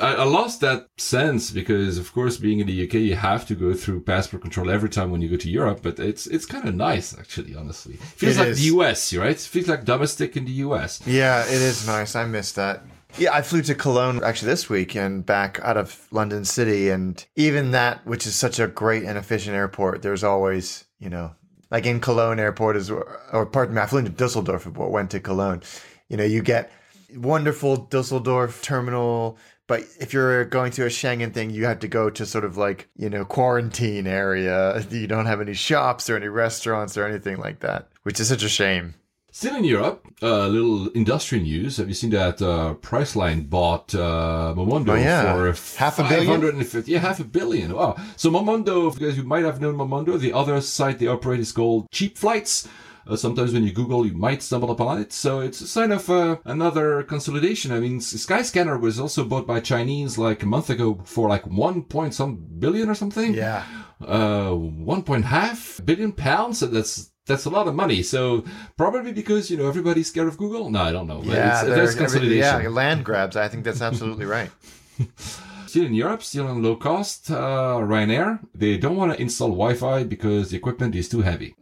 I, I lost that sense because, of course, being in the UK, you have to go through passport control every time when you go to Europe. But it's it's kind of nice, actually. Honestly, feels It like is. the US, right? It feels like domestic in the US. Yeah, it is nice. I miss that. Yeah, I flew to Cologne actually this week and back out of London City. And even that, which is such a great and efficient airport, there's always, you know, like in Cologne airport is, or pardon me, I flew into Dusseldorf but went to Cologne. You know, you get wonderful Dusseldorf terminal. But if you're going to a Schengen thing, you have to go to sort of like, you know, quarantine area. You don't have any shops or any restaurants or anything like that, which is such a shame. Still in Europe, a uh, little industry news. Have you seen that uh, Priceline bought uh, Momondo Oh, yeah. for Half a billion? 550 Yeah, half a billion. Wow. So Momondo, for you guys who might have known Momondo, the other site they operate is called Cheap Flights. Uh, sometimes when you Google, you might stumble upon it. So it's a sign of uh, another consolidation. I mean, Skyscanner was also bought by Chinese like a month ago for like one point some billion or something. Yeah. Uh, one point half billion pounds. That's that's a lot of money. So probably because you know everybody's scared of Google. No, I don't know. Yeah, it's, there's consolidation. yeah, land grabs. I think that's absolutely right. Still in Europe, still on low cost, uh, Ryanair. They don't want to install Wi-Fi because the equipment is too heavy.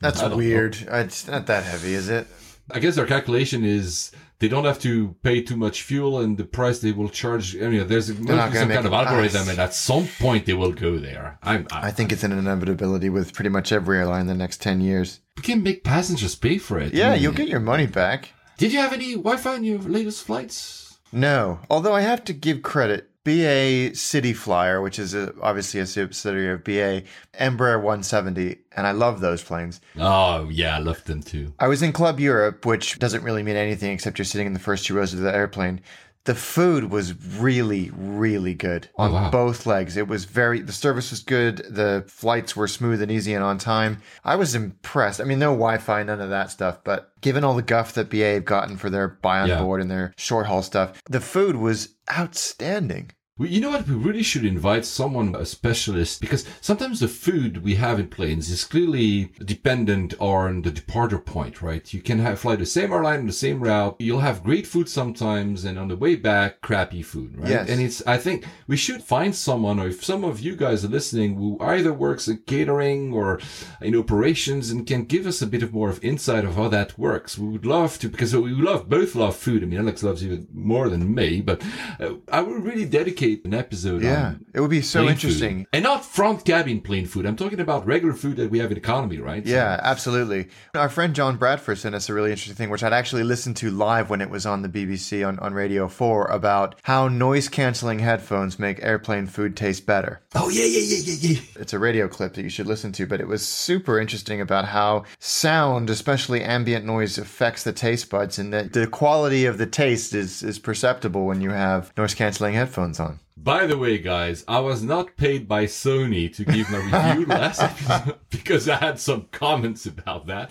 That's I don't weird. It's not that heavy, is it? I guess their calculation is they don't have to pay too much fuel and the price they will charge. I mean, there's must not be gonna some kind of algorithm, and at some point they will go there. I'm, I, I think it's an inevitability with pretty much every airline in the next 10 years. we can make passengers pay for it. Yeah, I mean, you'll get your money back. Did you have any Wi-Fi on your latest flights? No, although I have to give credit. BA City Flyer, which is a, obviously a subsidiary of BA, Embraer 170, and I love those planes. Oh yeah, I love them too. I was in Club Europe, which doesn't really mean anything except you're sitting in the first two rows of the airplane. The food was really, really good on wow. both legs. It was very, the service was good. The flights were smooth and easy and on time. I was impressed. I mean, no Wi Fi, none of that stuff, but given all the guff that BA have gotten for their buy on Yeah. board and their short haul stuff, the food was outstanding. We, you know what? We really should invite someone, a specialist, because sometimes the food we have in planes is clearly dependent on the departure point, right? You can have, fly the same airline on the same route. You'll have great food sometimes, and on the way back, crappy food, right? Yes. And it's, I think we should find someone, or if some of you guys are listening, who either works in catering or in operations and can give us a bit of more of insight of how that works. We would love to, because we love, both love food. I mean, Alex loves even more than me, but uh, I would really dedicate an episode Yeah, on it would be so interesting. food. And not front cabin plane food. I'm talking about regular food that we have in economy, right? So- Yeah, absolutely. Our friend John Bradford sent us a really interesting thing, which I'd actually listened to live when it was on the BBC on, on Radio 4 about how noise canceling headphones make airplane food taste better. oh, yeah, yeah, yeah, yeah, yeah. It's a radio clip that you should listen to, but it was super interesting about how sound, especially ambient noise, affects the taste buds and that the quality of the taste is, is perceptible when you have noise canceling headphones on. By the way, guys, I was not paid by Sony to give my review last episode because I had some comments about that.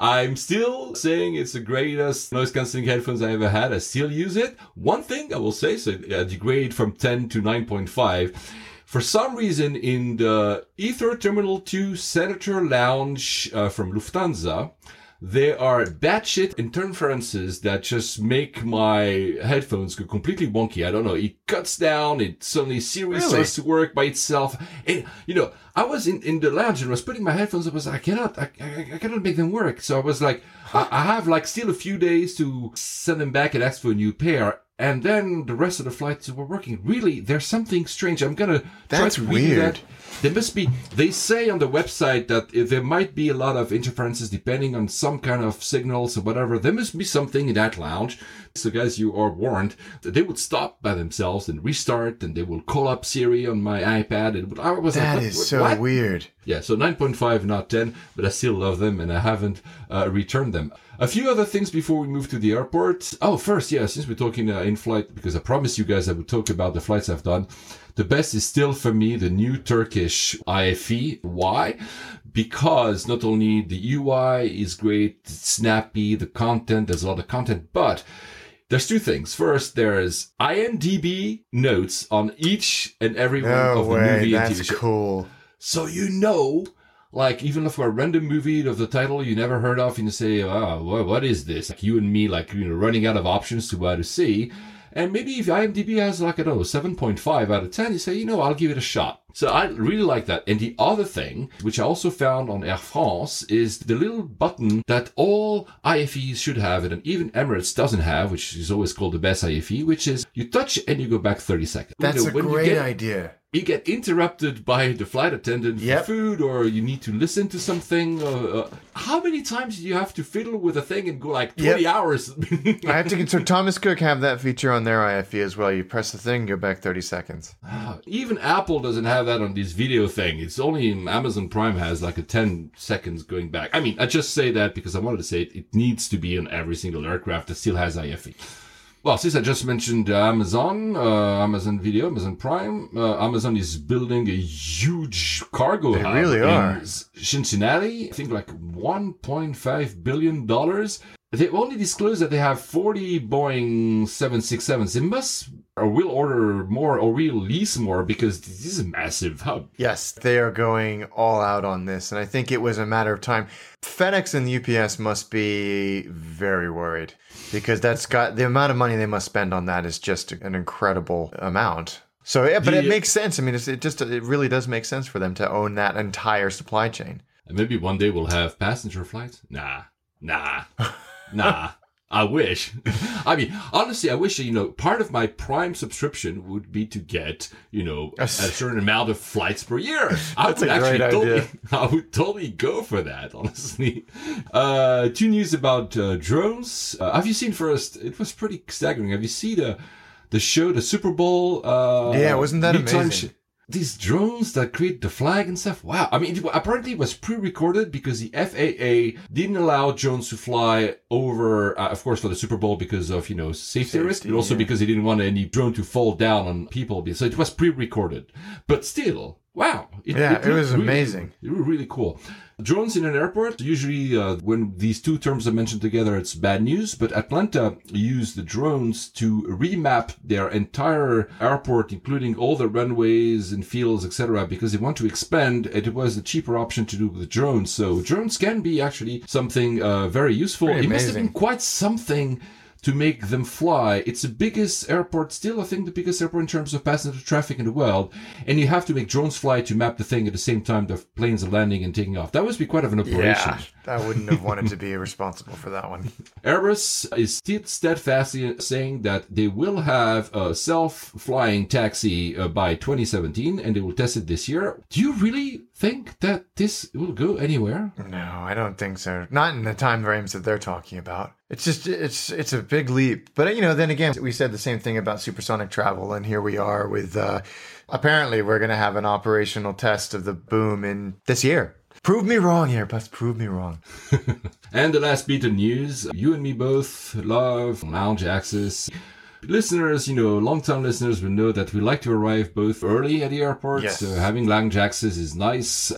I'm still saying it's the greatest noise cancelling headphones I ever had. I still use it. One thing I will say, so I degrade from 10 to 9.5. For some reason, in the Ether Terminal 2 Senator Lounge uh, from Lufthansa, there are batshit interferences that just make my headphones go completely wonky. I don't know. It cuts down. It suddenly Siri Really? starts to work by itself. And you know, I was in, in the lounge and was putting my headphones. I was like, I cannot, I, I, I cannot make them work. So I was like, I, I have like still a few days to send them back and ask for a new pair. And then the rest of the flights were working. Really, there's something strange. I'm gonna try to read weird. that. There must be, they say on the website that there might be a lot of interferences depending on some kind of signals or whatever. There must be something in that lounge. So guys, you are warned that they would stop by themselves and restart and they will call up Siri on my iPad. And I was That like, is what- so what? weird. Yeah, so 9.5, not 10, but I still love them and I haven't uh, returned them. A few other things before we move to the airport. Oh, first, yeah, since we're talking uh, in flight, because I promised you guys I would talk about the flights I've done. The best is still for me the new Turkish IFE. Why? Because not only the UI is great, it's snappy, the content, there's a lot of content, but there's two things. First, there's IMDb notes on each and every one No of the way. movie and TV show. cool. So you know, like even for a random movie of the title you never heard of, and you say, "Oh, wha- what is this?" Like you and me, like you know, running out of options to what to see. And maybe if IMDb has like I don't know seven point five out of ten, you say, you know, I'll give it a shot. So I really like that. And the other thing, which I also found on Air France, is the little button that all IFEs should have, and even Emirates doesn't have, which is always called the best IFE, which is you touch and you go back thirty seconds. You That's know, a you great get- idea. You get interrupted by the flight attendant Yep. for food or you need to listen to something uh, uh, how many times do you have to fiddle with a thing and go like 20 Yep. hours I have to. So Thomas Cook have that feature on their IFE as well. You press the thing, go back thirty seconds. even apple doesn't have have that on this video thing. It's only Amazon Prime has like a 10 seconds going back. I mean, I just say that because I wanted to say it, it needs to be on every single aircraft that still has IFE. Well, since I just mentioned uh, Amazon, uh, Amazon Video, Amazon Prime, uh, Amazon is building a huge cargo They hub really in. Cincinnati. I think like 1.5 billion dollars. They only disclosed that they have 40 Boeing 767s. They must or we'll order more or we'll lease more because this is a massive hub. Yes, they are going all out on this, and I think it was a matter of time. FedEx and UPS must be very worried because that's got the amount of money they must spend on that is just an incredible amount. So, yeah, but it makes sense. I mean, it's, it just it really does make sense for them to own that entire supply chain. And maybe one day we'll have passenger flights. Nah, nah, nah. I wish. I mean, honestly, I wish, you know, part of my prime subscription would be to get, you know, a certain amount of flights per year. I That's would a great actually totally, idea. I would totally go for that, honestly. Uh, two news about uh, drones. Uh, have you seen first? It was pretty staggering. Have you seen the, the show, the Super Bowl? Uh, Yeah, wasn't that amazing? sh- these drones that create the flag and stuff. Wow. I mean, it, apparently it was pre-recorded because the FAA didn't allow drones to fly over, uh, of course, for the Super Bowl because of, you know, safety, risk, but also yeah. because they didn't want any drone to fall down on people. So it was pre-recorded, but still, wow. Yeah, it looked was really- amazing. It was really cool. Drones in an airport, usually uh, when these two terms are mentioned together, it's bad news. But Atlanta used the drones to remap their entire airport, including all the runways and fields, etc., because they want to expand. and It was a cheaper option to do with drones. So drones can be actually something uh, very useful. Pretty it must have been quite something to make them fly. It's the biggest airport, still, I think, the biggest airport in terms of passenger traffic in the world. And you have to make drones fly to map the thing at the same time the planes are landing and taking off. That must be quite of an operation. Yeah, I wouldn't have wanted to be responsible for that one. Airbus is still steadfastly saying that they will have a self-flying taxi uh, by 2017 and they will test it this year. Do you really think that this will go anywhere? No, I don't think so. Not in the time frames that they're talking about. It's just it's it's a big leap. But you know, then again, we said the same thing about supersonic travel, and here we are with. Uh, apparently, we're going to have an operational test of the boom in this year. Prove me wrong, here, Airbus. Prove me wrong. And the last bit of news, you and me both love lounge access. Listeners, you know, long-time listeners will know that we like to arrive both early at the airport. Yes. So having lounge access is nice.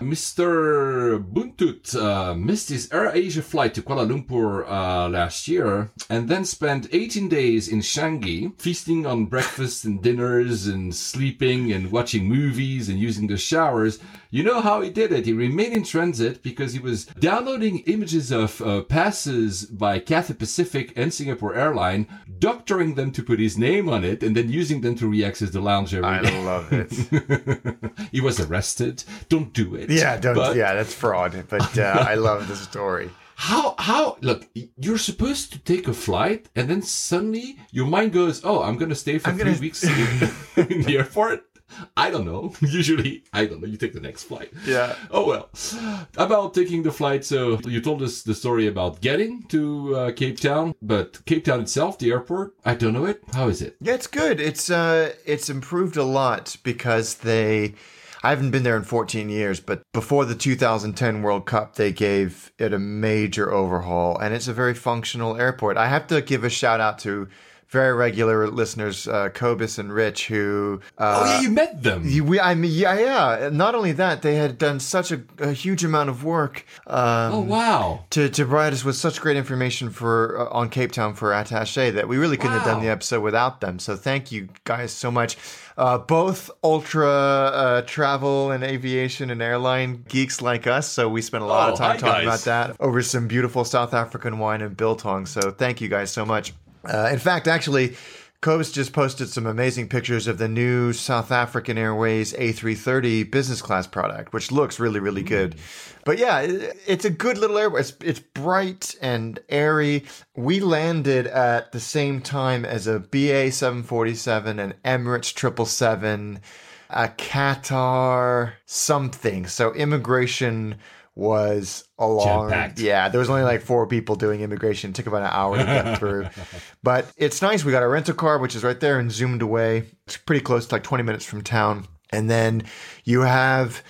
Mr. Buntut uh, missed his Air Asia flight to Kuala Lumpur uh, last year and then spent 18 days in Changi feasting on breakfast and dinners and sleeping and watching movies and using the showers. You know how he did it? He remained in transit because he was downloading images of uh, passes by Cathay Pacific and Singapore Airline, doctoring them to put his name on it, and then using them to re-access the lounge every I day. love it. he was arrested. Don't do it. Yeah, don't. But yeah, that's fraud. But uh, I love the story. How how look? You're supposed to take a flight, and then suddenly your mind goes, "Oh, I'm gonna stay for I'm three gonna- weeks in, in the airport." I don't know. Usually, I don't know. You take the next flight. Yeah. Oh well. About taking the flight. So you told us the story about getting to uh, Cape Town, but Cape Town itself, the airport, I don't know it. How is it? Yeah, it's good. It's uh it's improved a lot because they I haven't been there in 14 years, but before the 2010 World Cup, they gave it a major overhaul, and it's a very functional airport. I have to give a shout out to very regular listeners, uh, Kobus and Rich, who uh, oh yeah, you met them. you- we, I mean, yeah, yeah. Not only that, they had done such a, a huge amount of work. Um, oh wow. to, to provide us with such great information for uh, on Cape Town for Attaché that we really couldn't have done the episode without them. So thank you guys so much. Uh, both ultra uh, travel and aviation and airline geeks like us. So we spent a lot Oh, of time hi, talking guys. about that over some beautiful South African wine and biltong. So thank you guys so much. Uh, in fact, actually. Kobus just posted some amazing pictures of the new South African Airways A330 business class product, which looks really, really good. But yeah, it's a good little airport. It's, it's bright and airy. We landed at the same time as a BA 747, an Emirates 777, a Qatar something. So immigration was a long Jam-packed. yeah there was only like four people doing immigration. It took about an hour to get through. But it's nice. We got a rental car which is right there and zoomed away. It's pretty close to like 20 minutes from town. And then you have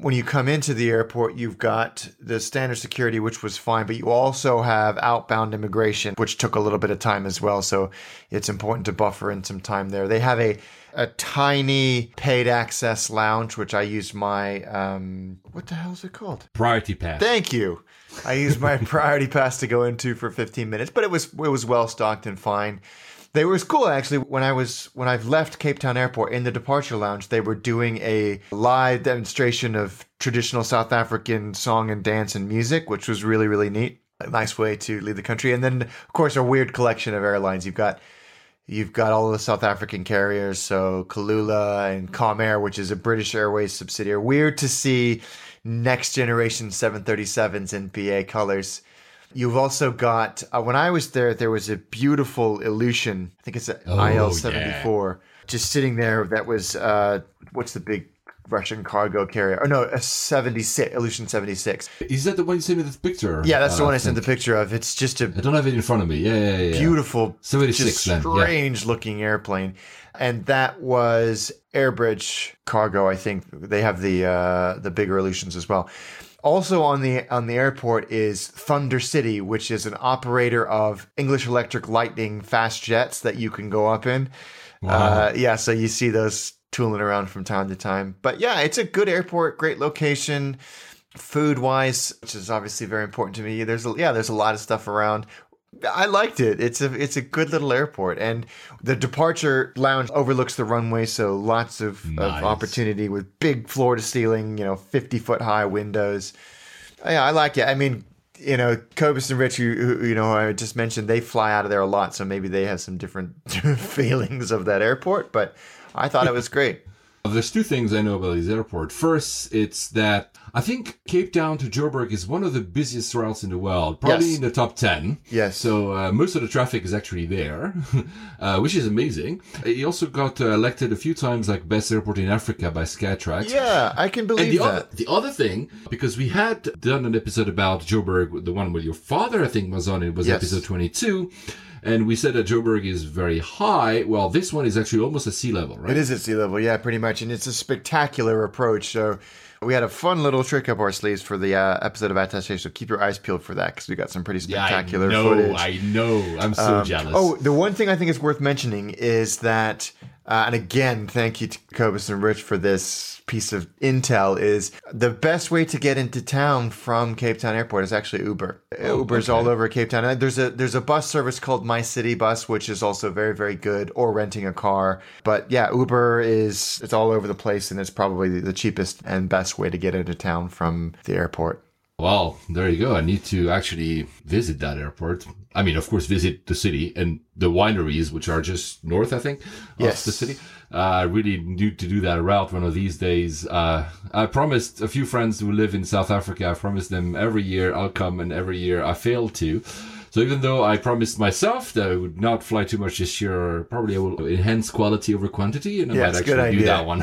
when you come into the airport, you've got the standard security, which was fine, but you also have outbound immigration, which took a little bit of time as well. So it's important to buffer in some time there. They have a a tiny paid access lounge, which I use my um, what the hell is it called? Priority pass. Thank you. I used my priority pass to go into for 15 minutes, but it was it was well stocked and fine. They were cool actually. When I was when I've left Cape Town Airport in the departure lounge, they were doing a live demonstration of traditional South African song and dance and music, which was really really neat. A nice way to leave the country, and then of course a weird collection of airlines. You've got You've got all the South African carriers, so Kulula and Comair, which is a British Airways subsidiary. Weird to see next generation 737s in BA colors. You've also got, uh, when I was there, there was a beautiful Ilyushin. I think it's an Oh, IL 74, just sitting there. That was, uh, what's the big Russian cargo carrier? Oh, no, a 76, Ilyushin 76. Is that the one you sent me the picture? Yeah, that's the Uh, one I sent the picture of. It's just a I don't have it in front of me. Yeah, yeah, yeah. beautiful, 76 just then, yeah. strange looking airplane. And that was Airbridge cargo. I think they have the uh, the bigger Ilyushins as well. Also on the on the airport is Thunder City, which is an operator of English Electric Lightning fast jets that you can go up in. Uh, yeah, so you see those tooling around from time to time. But yeah, it's a good airport, great location. Food wise, which is obviously very important to me. There's a, yeah, there's a lot of stuff around. I liked it. It's a it's a good little airport, and the departure lounge overlooks the runway, so lots of, Nice. of opportunity with big floor to ceiling, you know, fifty foot high windows. Yeah, I like it. I mean, you know, Cobus and Rich, who, who you know, I just mentioned, they fly out of there a lot, so maybe they have some different feelings of that airport. But I thought it was great. There's two things I know about this airport. First, it's that I think Cape Town to Joburg is one of the busiest routes in the world, probably Yes. in the top 10. Yes. So uh, most of the traffic is actually there, uh, which is amazing. He also got uh, elected a few times like best airport in Africa by Skytrax. Yeah, I can And believe the that. other, the other thing, because we had done an episode about Joburg, the one where your father, I think, was on, it was Yes. episode 22. And we said that Joburg is very high. Well, this one is actually almost at sea level, right? It is at sea level, yeah, pretty much, and it's a spectacular approach. So we had a fun little trick up our sleeves for the uh, episode of Attaché. So keep your eyes peeled for that because we got some pretty Yeah, spectacular I know, footage. I know. I'm so Um, jealous. Oh, the one thing I think is worth mentioning is that, uh, and again, thank you to Cobus and Rich for this piece of intel. Is the best way to get into town from Cape Town Airport is actually Uber. Oh, Uber's Oh, okay. all over Cape Town. There's a there's a bus service called My City Bus, which is also very very good, or renting a car. But yeah, Uber is it's all over the place, and it's probably the cheapest and best way to get into town from the airport. Well, there you go. I need to actually visit that airport. I mean, of course, visit the city and the wineries, which are just north, I think, Yes. of the city. Uh, I really need to do that route one of these days. Uh, I promised a few friends who live in South Africa, I promised them every year I'll come, and every year I fail to. So even though I promised myself that I would not fly too much this year, probably I will enhance quality over quantity, and I Yeah, might actually do that one.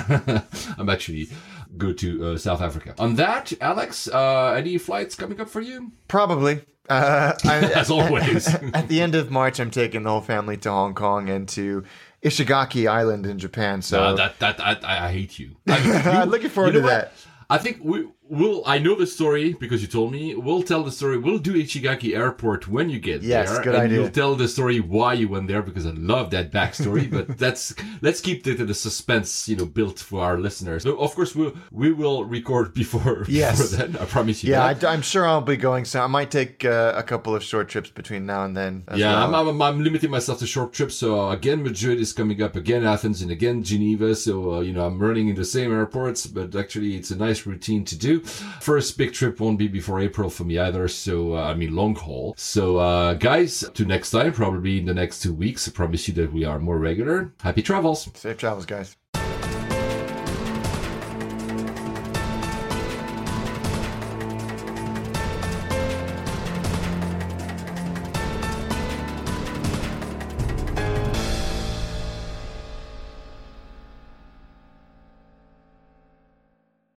I'm actually go to uh, South Africa. On that, Alex, uh, any flights coming up for you? Probably. Uh, I, As always. At the end of March, I'm taking the whole family to Hong Kong and to Ishigaki Island in Japan. So that that I, I hate you. I mean, I'm looking forward you to know that. I think we will. I know the story because you told me. We'll tell the story. We'll do Ishigaki Airport when you get Yes, there, good and idea. you'll tell the story why you went there because I love that backstory. but that's let's keep the, the suspense, you know, built for our listeners. So of course, we we will record before. Yes. before then. I promise you. Yeah, that. I, am sure I'll be going. So I might take uh, a couple of short trips between now and then. as Yeah, well. I'm, I'm, I'm limiting myself to short trips. So again, Madrid is coming up, again Athens, and again Geneva. So uh, you know, I'm running in the same airports, but actually, it's a nice routine to First big trip won't be before April for me either. So uh, I mean, long haul. So uh, guys, to next time, probably in the next two weeks. I promise you that we are more regular. Happy travels. Safe travels, guys.